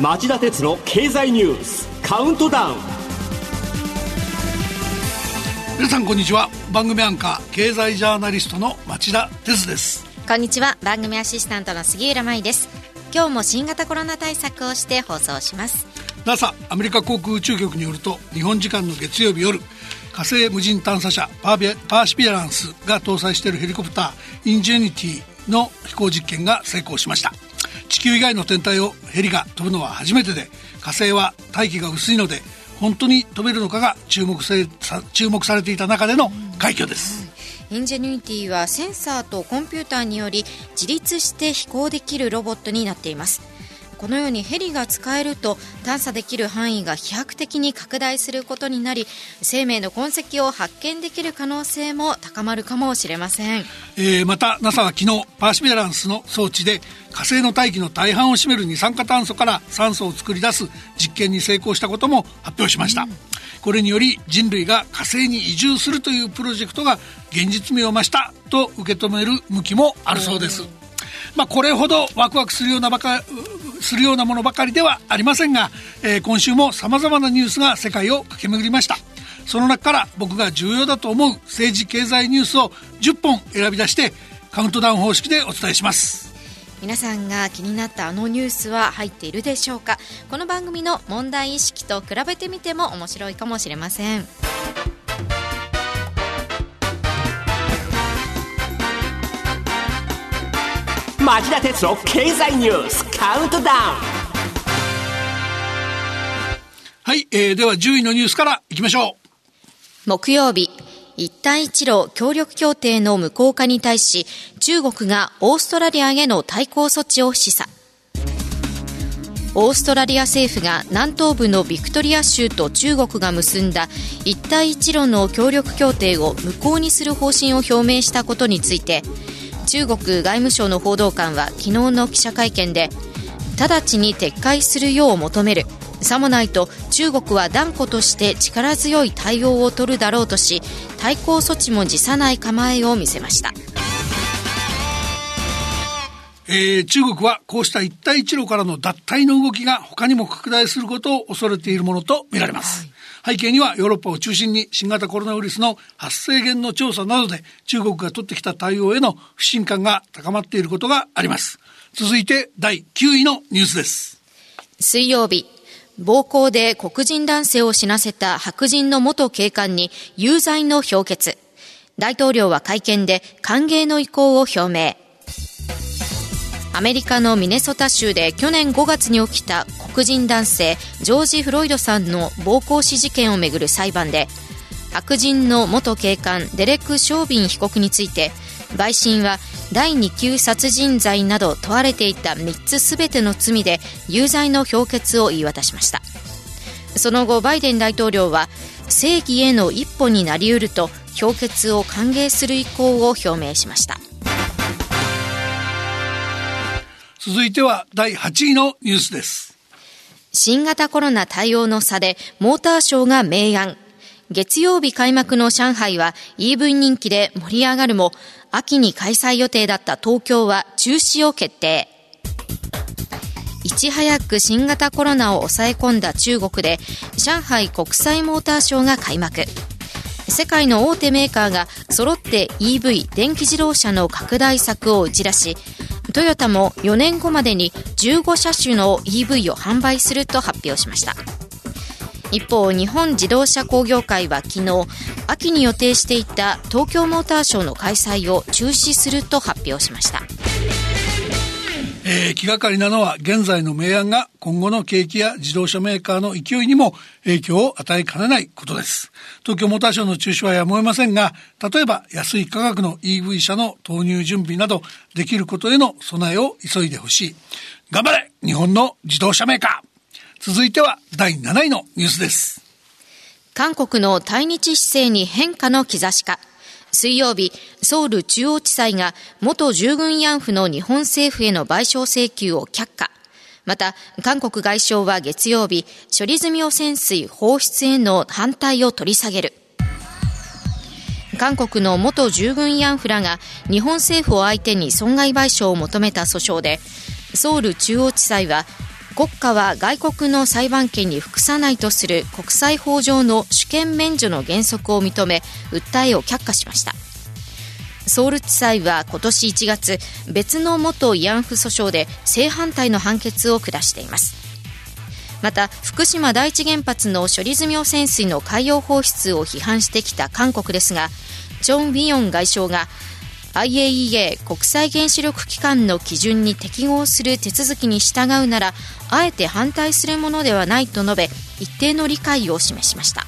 町田鉄の経済ニュースカウントダウン。皆さんこんにちは。番組アンカー経済ジャーナリストの町田鉄です。こんにちは。番組アシスタントの杉浦舞です。今日も新型コロナ対策をして放送します。NASA アメリカ航空宇宙局によると日本時間の月曜日夜火星無人探査車パーパーシピアランスが搭載しているヘリコプターインジェニティの飛行実験が成功しました。地球以外の天体をヘリが飛ぶのは初めてで火星は大気が薄いので本当に飛べるのかが注目され注目されていた中での快挙です、インジェニュティはセンサーとコンピューターにより自立して飛行できるロボットになっています。このようにヘリが使えると探査できる範囲が飛躍的に拡大することになり生命の痕跡を発見できる可能性も高まるかもしれません、えー、また NASA は昨日パーシビアランスの装置で火星の大気の大半を占める二酸化炭素から酸素を作り出す実験に成功したことも発表しました、うん、これにより人類が火星に移住するというプロジェクトが現実味を増したと受け止める向きもあるそうです、まあ、これほどワクワクするようなばかするようなものばかりではありませんが、えー、今週もさまざまなニュースが世界を駆け巡りました。その中から僕が重要だと思う政治経済ニュースを10本選び出してカウントダウン方式でお伝えします。皆さんが気になったあのニュースは入っているでしょうか？この番組の問題意識と比べてみても面白いかもしれません。町田鉄の経済ニュースカウントダウンはい、えー、では10位のニュースからいきましょう。木曜日一帯一路協力協定の無効化に対し中国がオーストラリアへの対抗措置を示唆。オーストラリア政府が南東部のビクトリア州と中国が結んだ一帯一路の協力協定を無効にする方針を表明したことについて中国外務省の報道官は昨日の記者会見で直ちに撤回するよう求めるさもないと中国は断固として力強い対応を取るだろうとし対抗措置も辞さない構えを見せました。えー、中国はこうした一帯一路からの脱退の動きが他にも拡大することを恐れているものとみられます。はい背景にはヨーロッパを中心に新型コロナウイルスの発生源の調査などで中国が取ってきた対応への不信感が高まっていることがあります。続いて第9位のニュースです。水曜日、暴行で黒人男性を死なせた白人の元警官に有罪の評決。大統領は会見で歓迎の意向を表明。アメリカのミネソタ州で去年5月に起きた黒人男性ジョージ・フロイドさんの暴行死事件をめぐる裁判で白人の元警官デレク・ショービン被告について陪審は第2級殺人罪など問われていた3つすべての罪で有罪の評決を言い渡しました。その後バイデン大統領は正義への一歩になりうると評決を歓迎する意向を表明しました。続いては第8位のニュースです新型コロナ対応の差でモーターショーが明暗。月曜日開幕の上海は EV 人気で盛り上がるも、秋に開催予定だった東京は中止を決定。いち早く新型コロナを抑え込んだ中国で、上海国際モーターショーが開幕。世界の大手メーカーが揃って EV 電気自動車の拡大策を打ち出し、トヨタも4年後までに15車種の EV を販売すると発表しました。一方日本自動車工業会は昨日秋に予定していた東京モーターショーの開催を中止すると発表しました。えー、気がかりなのは現在の明暗が今後の景気や自動車メーカーの勢いにも影響を与えかねないことです。東京モーターショーの中止はやむを得ませんが、例えば安い価格の EV 車の投入準備などできることへの備えを急いでほしい。頑張れ日本の自動車メーカー続いては第7位のニュースです。韓国の対日姿勢に変化の兆しか。水曜日、ソウル中央地裁が元従軍慰安婦の日本政府への賠償請求を却下。また、韓国外相は月曜日、処理済み汚染水放出への反対を取り下げる。韓国の元従軍慰安婦らが日本政府を相手に損害賠償を求めた訴訟でソウル中央地裁は国家は外国の裁判権に服さないとする国際法上の主権免除の原則を認め訴えを却下しました。ソウル地裁は今年1月別の元慰安婦訴訟で正反対の判決を下しています。また福島第一原発の処理済み汚染水の海洋放出を批判してきた韓国ですがチョン・ウィヨン外相が IAEA 国際原子力機関の基準に適合する手続きに従うならあえて反対するものではないと述べ一定の理解を示しました。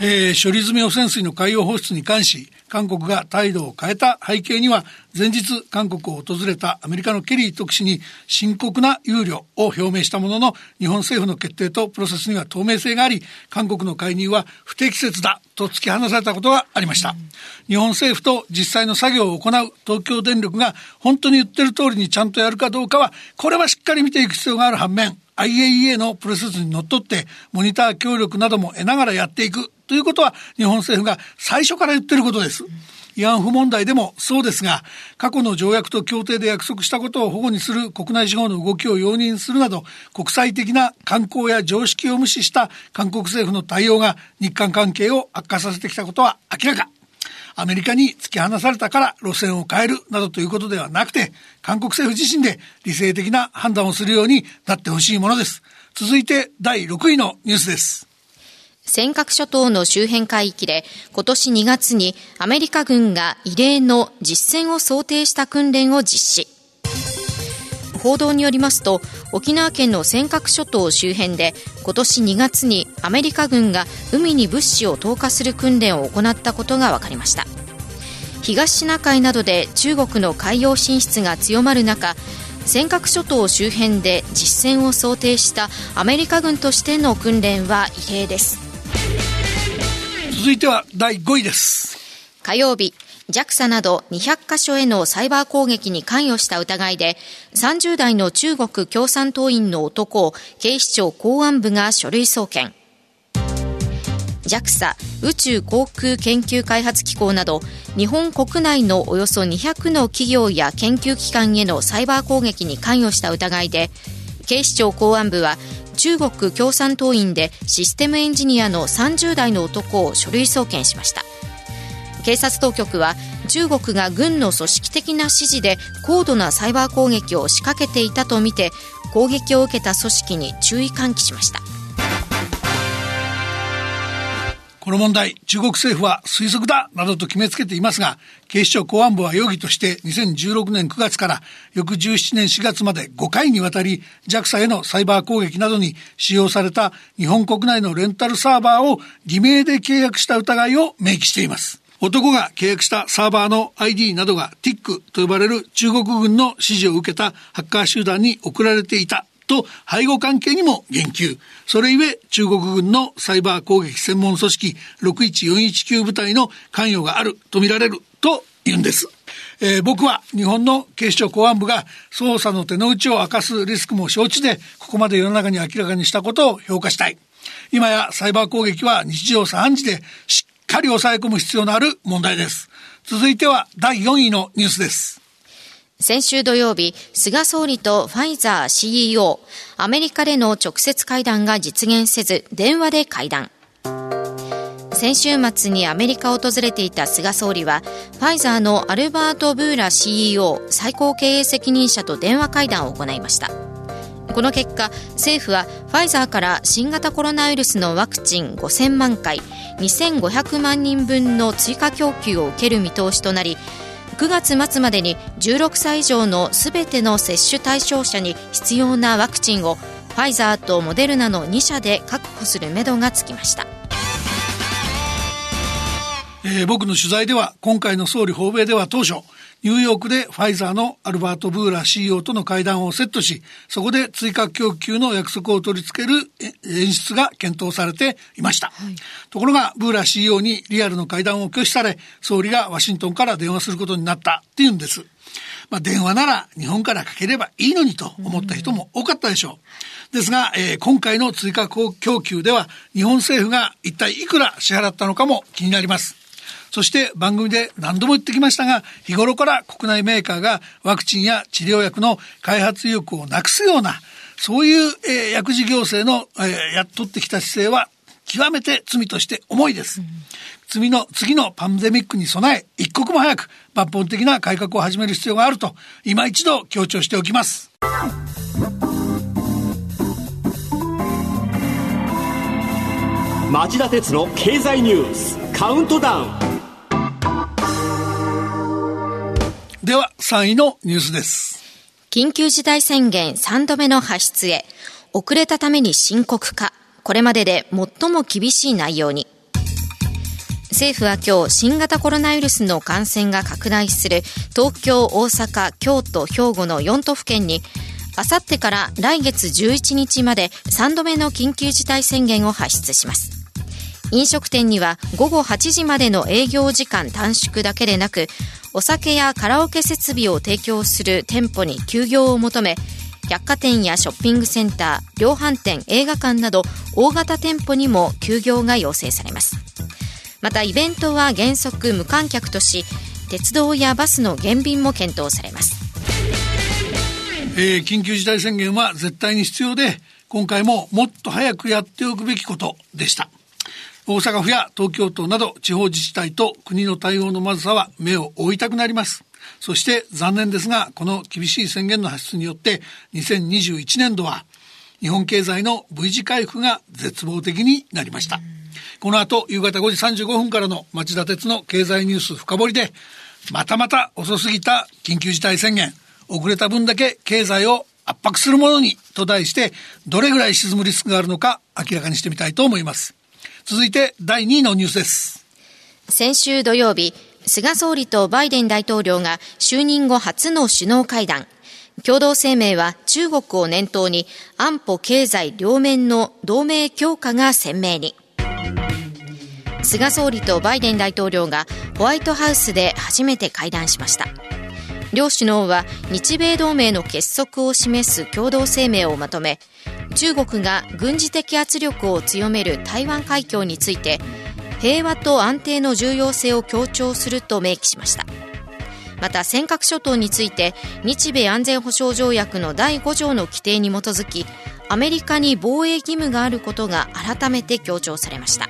えー、処理済み汚染水の海洋放出に関し、韓国が態度を変えた背景には、前日韓国を訪れたアメリカのケリー特使に深刻な憂慮を表明したものの、日本政府の決定とプロセスには透明性があり、韓国の介入は不適切だと突き放されたことがありました。日本政府と実際の作業を行う東京電力が本当に言ってる通りにちゃんとやるかどうかは、これはしっかり見ていく必要がある反面、IAEA のプロセスにのっとってモニター協力なども得ながらやっていくということは日本政府が最初から言ってることです。慰安婦問題でもそうですが、過去の条約と協定で約束したことを保護にする国内司法の動きを容認するなど、国際的な慣行や常識を無視した韓国政府の対応が日韓関係を悪化させてきたことは明らか。アメリカに突き放されたから路線を変えるなどということではなくて、韓国政府自身で理性的な判断をするようになってほしいものです。続いて第6位のニュースです。尖閣諸島の周辺海域で今年2月にアメリカ軍が異例の実戦を想定した訓練を実施。報道によりますと沖縄県の尖閣諸島周辺で今年2月にアメリカ軍が海に物資を投下する訓練を行ったことが分かりました東シナ海などで中国の海洋進出が強まる中尖閣諸島周辺で実戦を想定したアメリカ軍としての訓練は異例です続いては第5位です。火曜日 JAXA など200カ所へのサイバー攻撃に関与した疑いで30代の中国共産党員の男を警視庁公安部が書類送検。JAXA 宇宙航空研究開発機構など日本国内のおよそ200の企業や研究機関へのサイバー攻撃に関与した疑いで警視庁公安部は中国共産党員でシステムエンジニアの30代の男を書類送検しました。警察当局は中国が軍の組織的な指示で高度なサイバー攻撃を仕掛けていたとみて攻撃を受けた組織に注意喚起しました。この問題、中国政府は推測だなどと決めつけていますが、警視庁公安部は容疑として2016年9月から翌17年4月まで5回にわたり JAXA へのサイバー攻撃などに使用された日本国内のレンタルサーバーを偽名で契約した疑いを明記しています。男が契約したサーバーの ID などが TIC と呼ばれる中国軍の指示を受けたハッカー集団に送られていたと背後関係にも言及。それゆえ中国軍のサイバー攻撃専門組織61419部隊の関与があるとみられると言うんです。えー、僕は日本の警視庁公安部が捜査の手の内を明かすリスクも承知で、ここまで世の中に明らかにしたことを評価したい。今やサイバー攻撃は日常茶飯事でしっかり抑え込む必要のある問題です。続いては第4位のニュースです。先週土曜日、菅総理とファイザー CEO、アメリカでの直接会談が実現せず、電話で会談。先週末にアメリカを訪れていた菅総理は、ファイザーのアルバート・ブーラ CEO 最高経営責任者と電話会談を行いました。この結果、政府はファイザーから新型コロナウイルスのワクチン5000万回、2500万人分の追加供給を受ける見通しとなり、9月末までに16歳以上のすべての接種対象者に必要なワクチンをファイザーとモデルナの2社で確保するめどがつきました。えー、僕の取材では今回の総理訪米では当初ニューヨークでファイザーのアルバート・ブーラ CEO との会談をセットし、そこで追加供給の約束を取り付ける演出が検討されていました。はい、ところが、ブーラ CEO にリアルの会談を拒否され、総理がワシントンから電話することになったっていうんです。まあ、電話なら日本からかければいいのにと思った人も多かったでしょう。ですが、えー、今回の追加供給では日本政府が一体いくら支払ったのかも気になります。そして番組で何度も言ってきましたが、日頃から国内メーカーがワクチンや治療薬の開発意欲をなくすような、そういう、えー、薬事行政の、えー、やっとってきた姿勢は極めて罪として重いです。うん次の、次のパンデミックに備え、一刻も早く抜本的な改革を始める必要があると、今一度強調しておきます。町田鉄の経済ニュースカウントダウンでは3位のニュースです。緊急事態宣言3度目の発出へ遅れたために深刻化。これまでで最も厳しい内容に。政府は今日新型コロナウイルスの感染が拡大する東京、大阪、京都、兵庫の4都府県にあさってから来月11日まで3度目の緊急事態宣言を発出します。飲食店には午後8時までの営業時間短縮だけでなくお酒やカラオケ設備を提供する店舗に休業を求め百貨店やショッピングセンター量販店映画館など大型店舗にも休業が要請されます。またイベントは原則無観客とし鉄道やバスの減便も検討されます、えー、緊急事態宣言は絶対に必要で今回ももっと早くやっておくべきことでした。大阪府や東京都など地方自治体と国の対応のまずさは目を覆いたくなります。そして残念ですが、この厳しい宣言の発出によって2021年度は日本経済の V 字回復が絶望的になりました。この後夕方5時35分からの町田鉄の経済ニュース深掘りで、またまた遅すぎた緊急事態宣言、遅れた分だけ経済を圧迫するものにと題して、どれぐらい沈むリスクがあるのか明らかにしてみたいと思います。続いて第2位のニュースです。先週土曜日、菅総理とバイデン大統領が就任後初の首脳会談。共同声明は中国を念頭に安保経済両面の同盟強化が鮮明に。菅総理とバイデン大統領がホワイトハウスで初めて会談しました。両首脳は日米同盟の結束を示す共同声明をまとめ、中国が軍事的圧力を強める台湾海峡について平和と安定の重要性を強調すると明記しました。また尖閣諸島について日米安全保障条約の第5条の規定に基づきアメリカに防衛義務があることが改めて強調されました。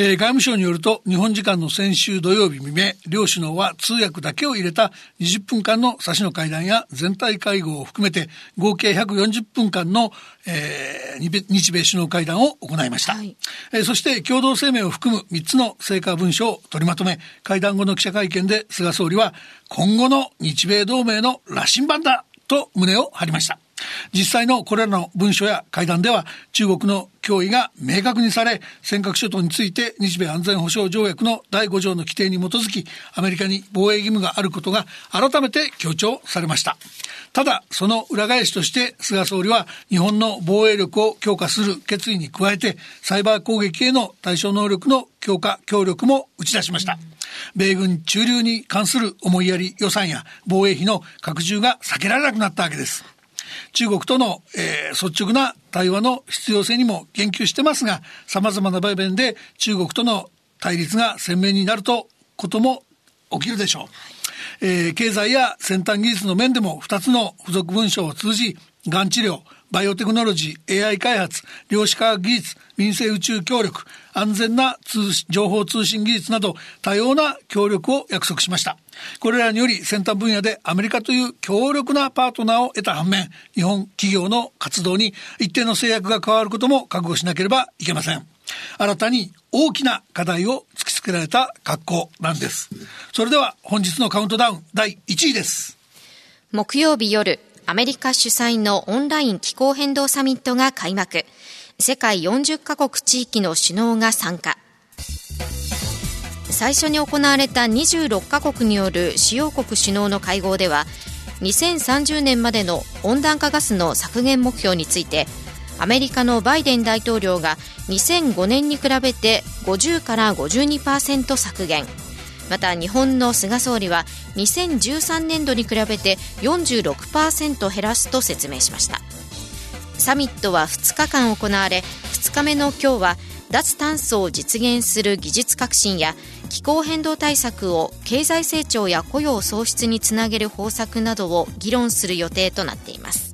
えー、外務省によると日本時間の先週土曜日未明両首脳は通訳だけを入れた20分間の差しの会談や全体会合を含めて合計140分間の、えー、日米首脳会談を行いました、はい、えー、そして共同声明を含む3つの成果文書を取りまとめ会談後の記者会見で菅総理は今後の日米同盟の羅針盤だと胸を張りました実際のこれらの文書や会談では中国の脅威が明確にされ尖閣諸島について日米安全保障条約の第5条の規定に基づきアメリカに防衛義務があることが改めて強調されました。ただその裏返しとして菅総理は日本の防衛力を強化する決意に加えてサイバー攻撃への対処能力の強化協力も打ち出しました、米軍駐留に関する思いやり予算や防衛費の拡充が避けられなくなったわけです。中国との、えー、率直な対話の必要性にも言及してますが、様々な場面で中国との対立が鮮明になるとことも起きるでしょう。えー、経済や先端技術の面でも2つの付属文書を通じ、がん治療、バイオテクノロジー、AI 開発、量子科学技術、民生宇宙協力、安全な情報通信技術など多様な協力を約束しました。これらにより先端分野でアメリカという強力なパートナーを得た反面、日本企業の活動に一定の制約が加わることも覚悟しなければいけません。新たに大きな課題を突きつけられた格好なんです。それでは本日のカウントダウン第1位です。木曜日夜、アメリカ主催のオンライン気候変動サミットが開幕。世界40カ国地域の首脳が参加。最初に行われた26カ国による主要国首脳の会合では2030年までの温暖化ガスの削減目標についてアメリカのバイデン大統領が2005年に比べて50から52%削減また日本の菅総理は2013年度に比べて46%減らすと説明しました。サミットは2日間行われ2日目の今日は脱炭素を実現する技術革新や気候変動対策を経済成長や雇用創出につなげる方策などを議論する予定となっています。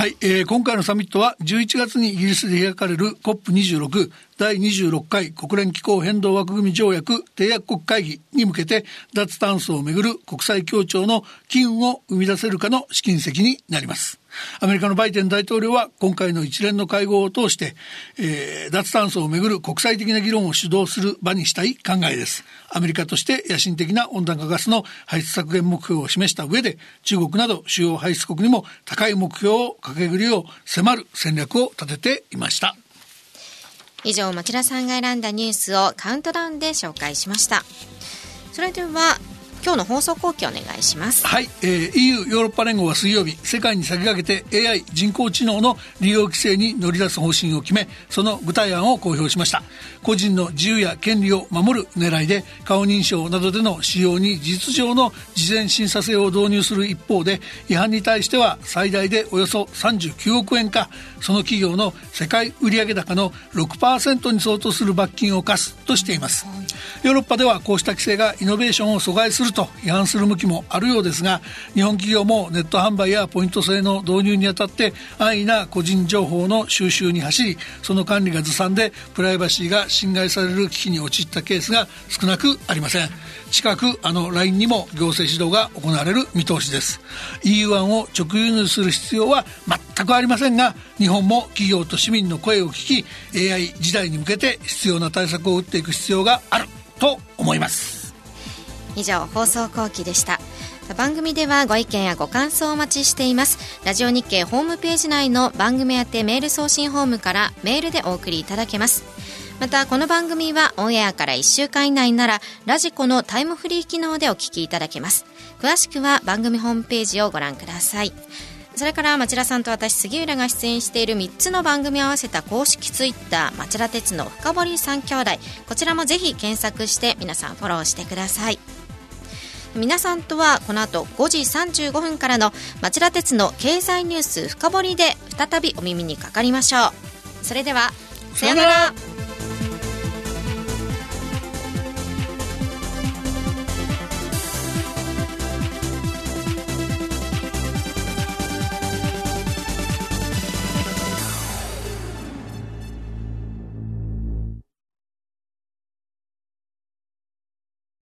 はい、えー、今回のサミットは11月にイギリスで開かれる COP26 第26回国連気候変動枠組条約締約国会議に向けて脱炭素をめぐる国際協調の機運を生み出せるかの試金石になります。アメリカのバイデン大統領は今回の一連の会合を通して、えー、脱炭素をめぐる国際的な議論を主導する場にしたい考えです。アメリカとして野心的な温暖化ガスの排出削減目標を示した上で中国など主要排出国にも高い目標を掲げるよう迫る戦略を立てていました。以上町田さんが選んだニュースをカウントダウンで紹介しました。それでは今日の放送後期お願いします。はい、えー、EU ヨーロッパ連合は水曜日世界に先駆けて AI 人工知能の利用規制に乗り出す方針を決めその具体案を公表しました。個人の自由や権利を守る狙いで顔認証などでの使用に事実上の事前審査制を導入する一方で違反に対しては最大でおよそ39億円かその企業の世界売上高の6%に相当する罰金を課すとしています。ヨーロッパではこうした規制がイノベーションを阻害すると批判する向きもあるようですが日本企業もネット販売やポイント制の導入にあたって安易な個人情報の収集に走りその管理がずさんでプライバシーが侵害される危機に陥ったケースが少なくありません。近くあの LINE にも行政指導が行われる見通しです。EU 案を直輸入する必要は全くありませんが日本も企業と市民の声を聞き AI 時代に向けて必要な対策を打っていく必要があると思います。以上放送後期でした。番組ではご意見やご感想をお待ちしています。ラジオ日経ホームページ内の番組宛てメール送信ホームからメールでお送りいただけます。またこの番組はオンエアから1週間以内ならラジコのタイムフリー機能でお聞きいただけます。詳しくは番組ホームページをご覧ください。それから町田さんと私杉浦が出演している3つの番組を合わせた公式ツイッター町田鉄の深堀三兄弟。こちらもぜひ検索して皆さんフォローしてください。皆さんとはこの後5時35分からの町田鉄の経済ニュース深掘りで再びお耳にかかりましょう。それではさようなら。